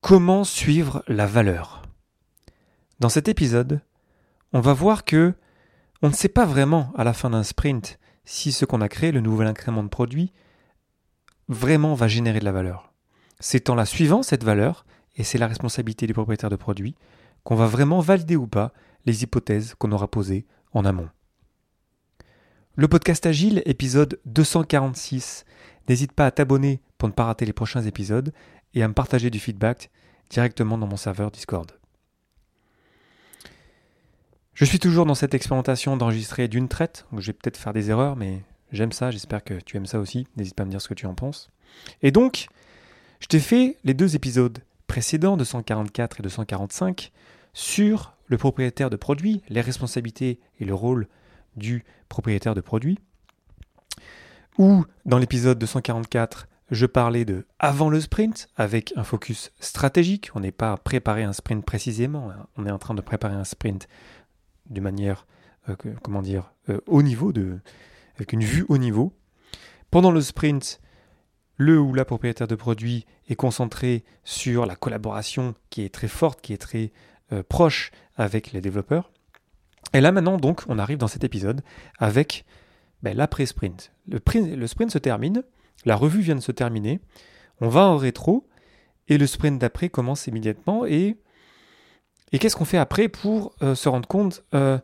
Comment suivre la valeur? Dans cet épisode, on va voir que on ne sait pas vraiment à la fin d'un sprint si ce qu'on a créé, le nouvel incrément de produit, vraiment va générer de la valeur. C'est en la suivant cette valeur, et c'est la responsabilité du propriétaire de produit, qu'on va vraiment valider ou pas les hypothèses qu'on aura posées en amont. Le podcast Agile, épisode 246. N'hésite pas à t'abonner pour ne pas rater les prochains épisodes et à me partager du feedback directement dans mon serveur Discord. Je suis toujours dans cette expérimentation d'enregistrer d'une traite, donc je vais peut-être faire des erreurs, mais j'aime ça, j'espère que tu aimes ça aussi, n'hésite pas à me dire ce que tu en penses. Et donc, je t'ai fait les deux épisodes précédents, 244 et 245, sur le propriétaire de produit, les responsabilités et le rôle du propriétaire de produit. Ou dans l'épisode 244, je parlais de avant le sprint avec un focus stratégique. On n'est pas à préparer un sprint précisément, hein. on est en train de préparer un sprint de manière, euh, comment dire, euh, haut niveau, de, avec une vue haut niveau. Pendant le sprint, le ou la propriétaire de produit est concentré sur la collaboration qui est très forte, qui est très euh, proche avec les développeurs. Et là maintenant, donc, on arrive dans cet épisode avec ben, l'après-sprint. Le, sprint se termine, la revue vient de se terminer, on va en rétro, et le sprint d'après commence immédiatement. Et, et qu'est-ce qu'on fait après pour euh, se rendre compte, euh,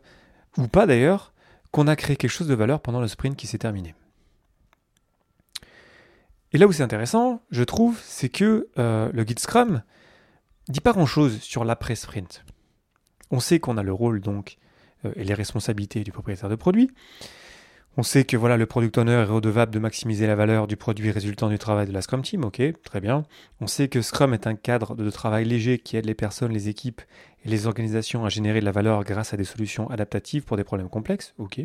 ou pas d'ailleurs, qu'on a créé quelque chose de valeur pendant le sprint qui s'est terminé Et là où c'est intéressant, je trouve, c'est que euh, le guide Scrum dit pas grand-chose sur l'après-sprint. On sait qu'on a le rôle donc et les responsabilités du propriétaire de produit. On sait que voilà, le product owner est redevable de maximiser la valeur du produit résultant du travail de la Scrum Team, ok, très bien. On sait que Scrum est un cadre de travail léger qui aide les personnes, les équipes et les organisations à générer de la valeur grâce à des solutions adaptatives pour des problèmes complexes, ok.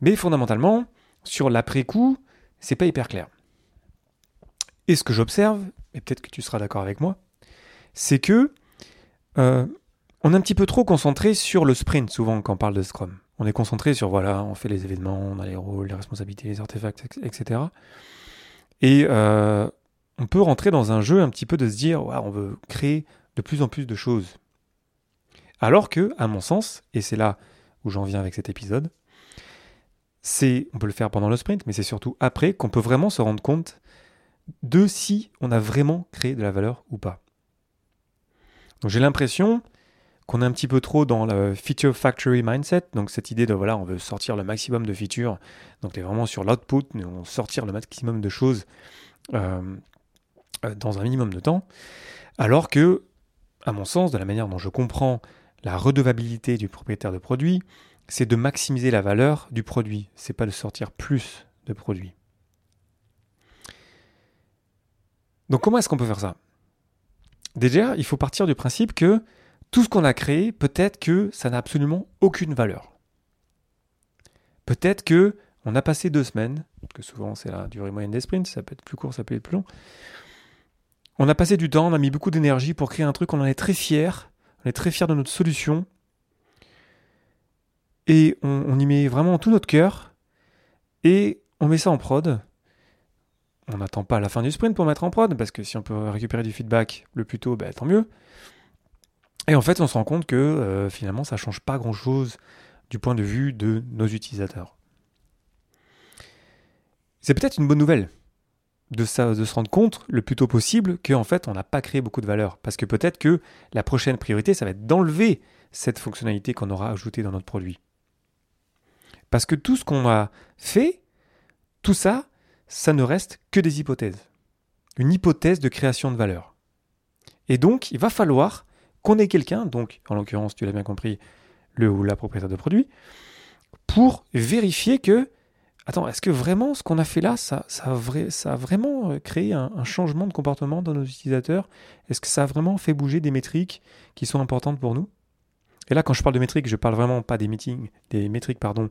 Mais fondamentalement, sur l'après-coup, c'est pas hyper clair. Et ce que j'observe, et peut-être que tu seras d'accord avec moi, c'est que euh, on est un petit peu trop concentré sur le sprint, souvent, quand on parle de Scrum. On est concentré sur, voilà, on fait les événements, on a les rôles, les responsabilités, les artefacts, etc. Et euh, on peut rentrer dans un jeu un petit peu de se dire, on veut créer de plus en plus de choses. Alors que, à mon sens, et c'est là où j'en viens avec cet épisode, c'est, on peut le faire pendant le sprint, mais c'est surtout après qu'on peut vraiment se rendre compte de si on a vraiment créé de la valeur ou pas. J'ai l'impression qu'on est un petit peu trop dans le feature factory mindset, donc cette idée de voilà, on veut sortir le maximum de features, donc tu es vraiment sur l'output, on sortir le maximum de choses euh, euh, dans un minimum de temps, alors que, à mon sens, de la manière dont je comprends la redevabilité du propriétaire de produit, c'est de maximiser la valeur du produit, c'est pas de sortir plus de produits. Donc comment est-ce qu'on peut faire ça? Déjà, il faut partir du principe que tout ce qu'on a créé, peut-être que ça n'a absolument aucune valeur. Peut-être que on a passé deux semaines, que souvent c'est la durée moyenne des sprints, ça peut être plus court, ça peut être plus long. On a passé du temps, on a mis beaucoup d'énergie pour créer un truc, on en est très fier, on est très fier de notre solution, et on, y met vraiment tout notre cœur, et on met ça en prod. On n'attend pas la fin du sprint pour mettre en prod, parce que si on peut récupérer du feedback le plus tôt, ben, tant mieux. Et en fait, on se rend compte que euh, finalement, ça ne change pas grand-chose du point de vue de nos utilisateurs. C'est peut-être une bonne nouvelle de, ça, de se rendre compte le plus tôt possible qu'en fait, on n'a pas créé beaucoup de valeur. Parce que peut-être que la prochaine priorité, ça va être d'enlever cette fonctionnalité qu'on aura ajoutée dans notre produit. Parce que tout ce qu'on a fait, tout ça, ça ne reste que des hypothèses. Une hypothèse de création de valeur. Et donc, il va falloir qu'on ait quelqu'un, donc en l'occurrence, tu l'as bien compris, le ou la propriétaire de produit, pour vérifier que, attends, est-ce que vraiment ce qu'on a fait là, ça, ça, a, vrai, ça a vraiment euh, créé un, changement de comportement dans nos utilisateurs? Est-ce que ça a vraiment fait bouger des métriques qui sont importantes pour nous? Et là, quand je parle de métriques, je parle vraiment pas des meetings, des métriques, pardon,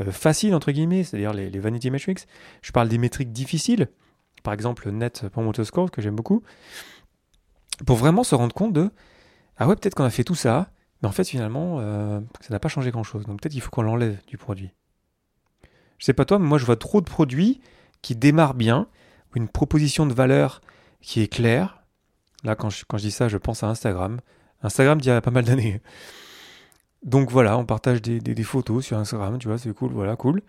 euh, faciles entre guillemets, c'est-à-dire les, les, vanity metrics. Je parle des métriques difficiles, par exemple Net Promoter Score que j'aime beaucoup, pour vraiment se rendre compte de ah ouais, peut-être qu'on a fait tout ça, mais en fait finalement, euh, ça n'a pas changé grand-chose. Donc peut-être qu'il faut qu'on l'enlève du produit. Je sais pas toi, mais moi je vois trop de produits qui démarrent bien, une proposition de valeur qui est claire, Là, quand je, dis ça, je pense à Instagram. Instagram d'il y a pas mal d'années. Donc voilà, on partage des, photos sur Instagram, tu vois, c'est cool, voilà, cool.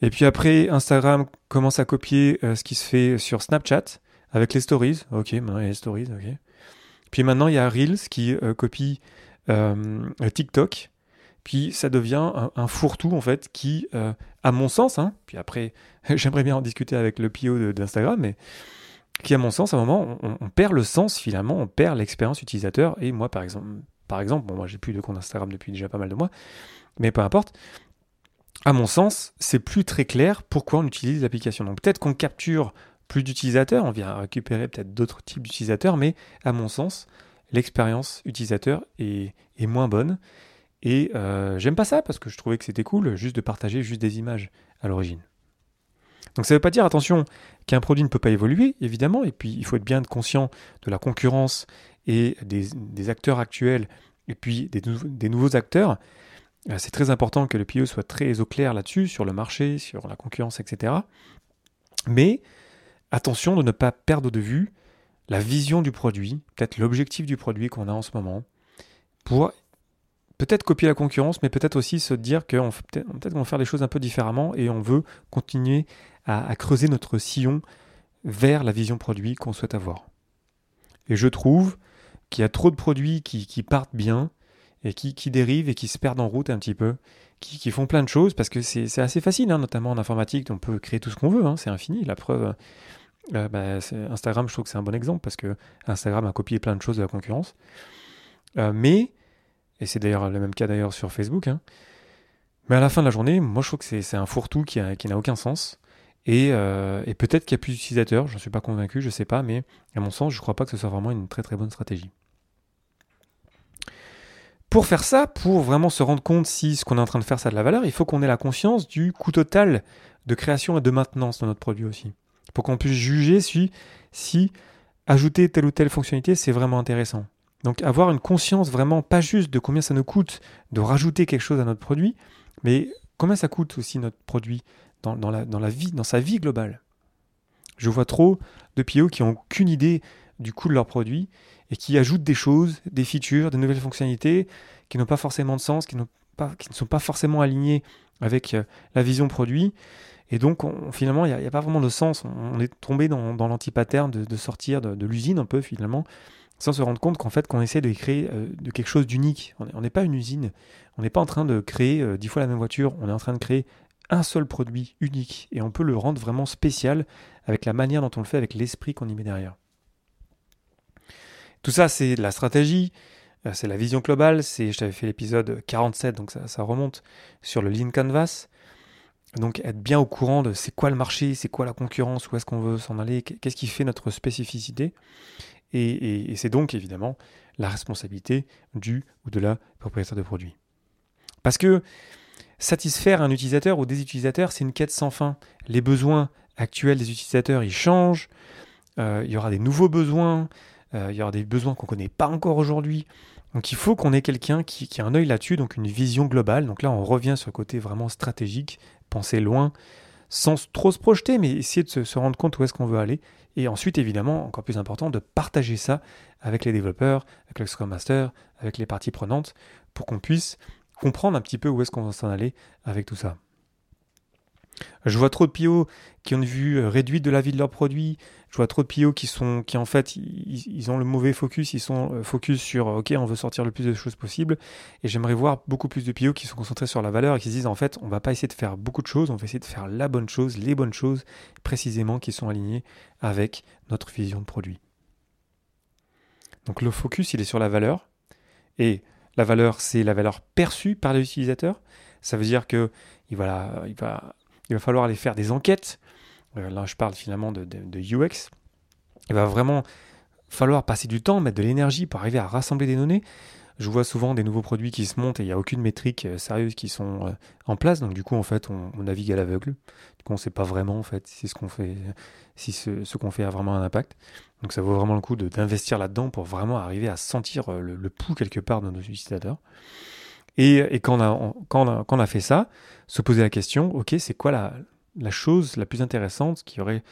Et puis après, Instagram commence à copier euh, ce qui se fait sur Snapchat avec les stories. Ok, a les stories, ok. Puis maintenant, il y a Reels qui euh, copie euh, TikTok. Puis ça devient un, fourre-tout, en fait, qui, à mon sens, hein, puis après, j'aimerais bien en discuter avec le PO d'Instagram, mais qui, à mon sens, à un moment, on, perd le sens finalement, on perd l'expérience utilisateur. Et moi, par exemple, par exemple bon, moi j'ai plus de compte Instagram depuis déjà pas mal de mois, mais peu importe. À mon sens, c'est plus très clair pourquoi on utilise l'application. Donc peut-être qu'on capture plus d'utilisateurs, on vient récupérer peut-être d'autres types d'utilisateurs, mais à mon sens, l'expérience utilisateur est, moins bonne. Et euh, j'aime pas ça parce que je trouvais que c'était cool juste de partager juste des images à l'origine. Donc ça ne veut pas dire, attention, qu'un produit ne peut pas évoluer, évidemment, et puis il faut être bien conscient de la concurrence et des, acteurs actuels, et puis des, nouveaux acteurs. Euh, c'est très important que le PO soit très au clair là-dessus, sur le marché, sur la concurrence, etc. Mais attention de ne pas perdre de vue la vision du produit, peut-être l'objectif du produit qu'on a en ce moment, pour peut-être copier la concurrence, mais peut-être aussi se dire qu'on peut-être qu'on va faire les choses un peu différemment et on veut continuer à, creuser notre sillon vers la vision produit qu'on souhaite avoir. Et je trouve qu'il y a trop de produits qui, partent bien et qui, dérivent et qui se perdent en route un petit peu, qui, font plein de choses parce que c'est assez facile, hein, notamment en informatique, on peut créer tout ce qu'on veut, hein, c'est infini. La preuve, euh, bah, Instagram, je trouve que c'est un bon exemple parce que Instagram a copié plein de choses de la concurrence. Euh, mais, et c'est d'ailleurs le même cas d'ailleurs sur Facebook, hein, mais à la fin de la journée, moi je trouve que c'est un fourre-tout qui n'a aucun sens. Euh, et, peut-être qu'il y a plus d'utilisateurs, je ne suis pas convaincu, je ne sais pas, mais à mon sens, je ne crois pas que ce soit vraiment une très très bonne stratégie. Pour faire ça, pour vraiment se rendre compte si ce qu'on est en train de faire ça a de la valeur, il faut qu'on ait la conscience du coût total de création et de maintenance de notre produit aussi. Pour qu'on puisse juger si, ajouter telle ou telle fonctionnalité, c'est vraiment intéressant. Donc avoir une conscience vraiment pas juste de combien ça nous coûte de rajouter quelque chose à notre produit, mais combien ça coûte aussi notre produit dans, sa vie globale. Je vois trop de PO qui n'ont aucune idée du coût de leur produit et qui ajoutent des choses, des features, des nouvelles fonctionnalités qui n'ont pas forcément de sens, qui, ne sont pas forcément alignées avec euh, la vision produit. Et donc, finalement, il n'y a, pas vraiment de sens. On, est tombé dans, dans l'anti-pattern de, sortir de, l'usine un peu, finalement, sans se rendre compte qu'en fait, qu'on essaie de créer euh, de quelque chose d'unique. On n'est pas une usine. On n'est pas en train de créer euh, dix fois la même voiture. On est en train de créer un seul produit unique et on peut le rendre vraiment spécial avec la manière dont on le fait, avec l'esprit qu'on y met derrière. Tout ça, c'est la stratégie, euh, c'est la vision globale, je t'avais fait l'épisode 47, donc ça, remonte sur le Lean Canvas. Donc être bien au courant de c'est quoi le marché, c'est quoi la concurrence, où est-ce qu'on veut s'en aller, qu'est-ce qui fait notre spécificité. et c'est donc évidemment la responsabilité du ou de la propriétaire de produit. Parce que satisfaire un utilisateur ou des utilisateurs, c'est une quête sans fin. Les besoins actuels des utilisateurs, ils changent. Euh, il y aura des nouveaux besoins. Euh, il y aura des besoins qu'on ne connaît pas encore aujourd'hui. Donc il faut qu'on ait quelqu'un qui, a un œil là-dessus, donc une vision globale. Donc là, on revient sur le côté vraiment stratégique, penser loin, sans trop se projeter, mais essayer de se, se rendre compte où est-ce qu'on veut aller. Et ensuite, évidemment, encore plus important, de partager ça avec les développeurs, avec le Scrum Master, avec les parties prenantes, pour qu'on puisse comprendre un petit peu où est-ce qu'on va s'en aller avec tout ça. Je vois trop de PO qui ont une vue euh, réduite de la vie de leurs produits. Je vois trop de PO qui sont, qui en fait, ils, ont le mauvais focus. Ils sont euh, focus sur, ok, on veut sortir le plus de choses possible. Et j'aimerais voir beaucoup plus de PO qui sont concentrés sur la valeur et qui se disent, en fait, on va pas essayer de faire beaucoup de choses. On va essayer de faire la bonne chose, les bonnes choses, précisément, qui sont alignées avec notre vision de produit. Donc le focus, il est sur la valeur. Et la valeur, c'est la valeur perçue par l'utilisateur. Ça veut dire que il va, il va, il va falloir aller faire des enquêtes. Euh, là, je parle finalement de, UX. Il va vraiment falloir passer du temps, mettre de l'énergie pour arriver à rassembler des données. Je vois souvent des nouveaux produits qui se montent et il n'y a aucune métrique euh, sérieuse qui sont euh, en place. Donc du coup, en fait, on, navigue à l'aveugle. Du coup, on ne sait pas vraiment en fait si ce qu'on fait, a vraiment un impact. Donc ça vaut vraiment le coup d'investir là-dedans pour vraiment arriver à sentir euh, le, pouls quelque part de nos utilisateurs. Et, quand, on a, fait ça, se poser la question, ok, c'est quoi la, la, chose la plus intéressante qui, aurait,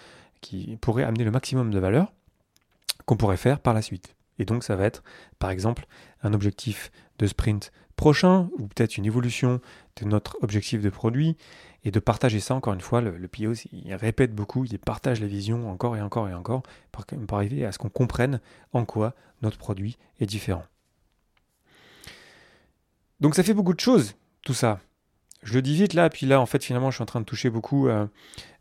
qui pourrait amener le maximum de valeur qu'on pourrait faire par la suite? Et donc ça va être par exemple un objectif de sprint prochain ou peut-être une évolution de notre objectif de produit et de partager ça encore une fois. Le, le PO, il répète beaucoup, il partage les visions encore et encore et encore pour arriver à ce qu'on comprenne en quoi notre produit est différent. Donc ça fait beaucoup de choses, tout ça. Je le dis vite là, puis là, en fait, finalement, je suis en train de toucher beaucoup euh,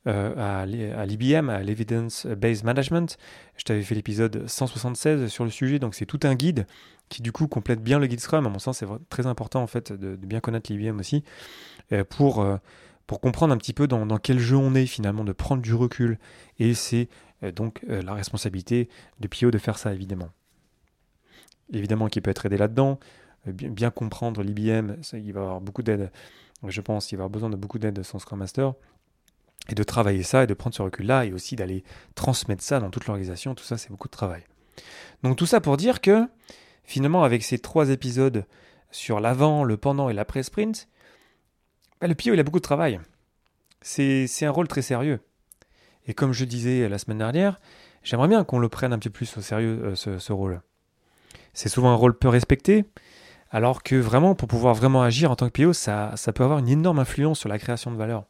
euh, à, l'IBM, à l'Evidence Based Management. Je t'avais fait l'épisode 176 sur le sujet, donc c'est tout un guide qui du coup complète bien le guide Scrum. À mon sens, c'est très important en fait de, bien connaître l'IBM aussi euh, pour, pour comprendre un petit peu dans, quel jeu on est finalement, de prendre du recul. Et c'est donc la responsabilité de Pio de faire ça évidemment. Évidemment qui peut être aidé là-dedans, bien, bien comprendre l'IBM, il va avoir beaucoup d'aide je pense qu'il va avoir besoin de beaucoup d'aide de son Scrum Master et de travailler ça et de prendre ce recul-là et aussi d'aller transmettre ça dans toute l'organisation. Tout ça, c'est beaucoup de travail. Donc tout ça pour dire que finalement, avec ces trois épisodes sur l'avant, le pendant et l'après-sprint, bah, le PO, il a beaucoup de travail. C'est un rôle très sérieux. Et comme je disais la semaine dernière, j'aimerais bien qu'on le prenne un petit peu plus au sérieux, euh, ce rôle. C'est souvent un rôle peu respecté, alors que vraiment, pour pouvoir vraiment agir en tant que PO, ça, ça peut avoir une énorme influence sur la création de valeur.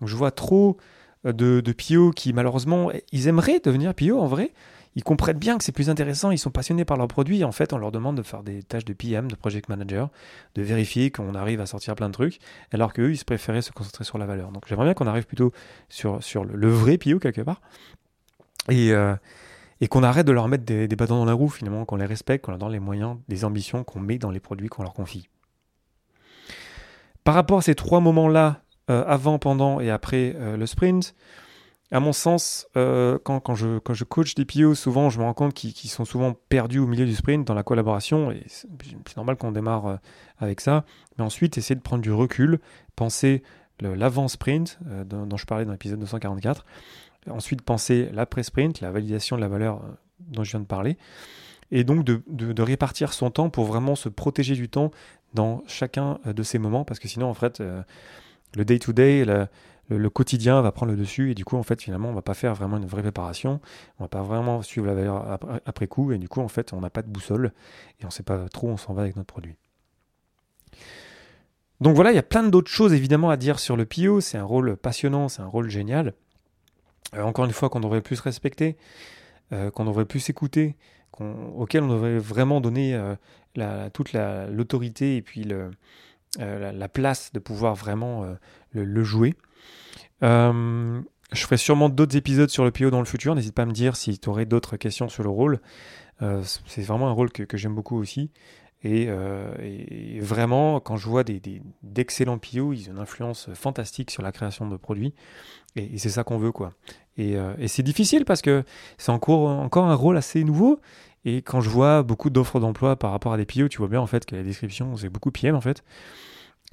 Donc je vois trop euh, de, de PO qui malheureusement, ils aimeraient devenir PO en vrai. Ils comprennent bien que c'est plus intéressant, ils sont passionnés par leur produit. En fait, on leur demande de faire des tâches de PM, de project manager, de vérifier qu'on arrive à sortir plein de trucs, alors qu'eux, ils préféraient se concentrer sur la valeur. Donc j'aimerais bien qu'on arrive plutôt sur, sur le, vrai PO quelque part. Et, euh, et qu'on arrête de leur mettre des, bâtons dans la roue finalement, qu'on les respecte, qu'on leur donne les moyens, les ambitions qu'on met dans les produits qu'on leur confie. Par rapport à ces trois moments-là, euh, avant, pendant et après euh, le sprint, à mon sens, euh, quand, je, quand je coach des PO, souvent je me rends compte qu'ils sont souvent perdus au milieu du sprint dans la collaboration, et c'est normal qu'on démarre avec ça, mais ensuite essayer de prendre du recul, penser l'avant-sprint, dont, je parlais dans l'épisode 244, Ensuite, penser l'après-sprint, la validation de la valeur euh, dont je viens de parler. Et donc de, répartir son temps pour vraiment se protéger du temps dans chacun euh, de ces moments, parce que sinon, en fait, euh, le day-to-day, le, quotidien va prendre le dessus, et du coup, en fait, finalement, on va pas faire vraiment une vraie préparation, on va pas vraiment suivre la valeur après, coup, et du coup, en fait, on n'a pas de boussole, et on ne sait pas trop où on s'en va avec notre produit. Donc voilà, il y a plein d'autres choses évidemment à dire sur le PO, c'est un rôle passionnant, c'est un rôle génial. Euh, encore une fois, qu'on devrait plus respecter, euh, qu'on devrait plus écouter, auquel on devrait vraiment donner euh, toute l'autorité et puis la, place de pouvoir vraiment le, jouer. je ferai sûrement d'autres épisodes sur le PO dans le futur. N'hésite pas à me dire si tu aurais d'autres questions sur le rôle. c'est vraiment un rôle que, j'aime beaucoup aussi. Et, vraiment, quand je vois des, PO, ils ont une influence fantastique sur la création de produits. Et, c'est ça qu'on veut, quoi. Euh, et, c'est difficile parce que c'est encore, encore un rôle assez nouveau. Et quand je vois beaucoup d'offres d'emploi par rapport à des PO, tu vois bien en fait que la description, c'est beaucoup PM en fait.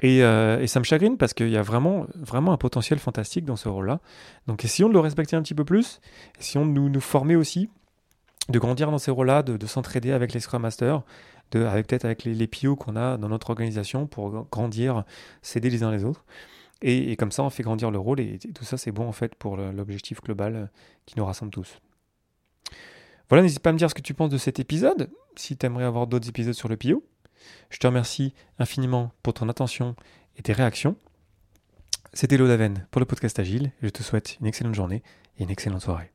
Et, euh, et, ça me chagrine parce qu'il y a vraiment, vraiment un potentiel fantastique dans ce rôle-là. Donc essayons de le respecter un petit peu plus, essayons de nous, nous former aussi, de grandir dans ces rôles-là, de, s'entraider avec les Scrum Masters, avec peut-être avec les, les PO qu'on a dans notre organisation pour grandir, s'aider les uns les autres. Et, comme ça, on fait grandir le rôle et, tout ça, c'est bon en fait pour l'objectif global euh, qui nous rassemble tous. Voilà, n'hésite pas à me dire ce que tu penses de cet épisode, si tu aimerais avoir d'autres épisodes sur le PIO. Je te remercie infiniment pour ton attention et tes réactions. C'était Lodaven pour le podcast Agile. Je te souhaite une excellente journée et une excellente soirée.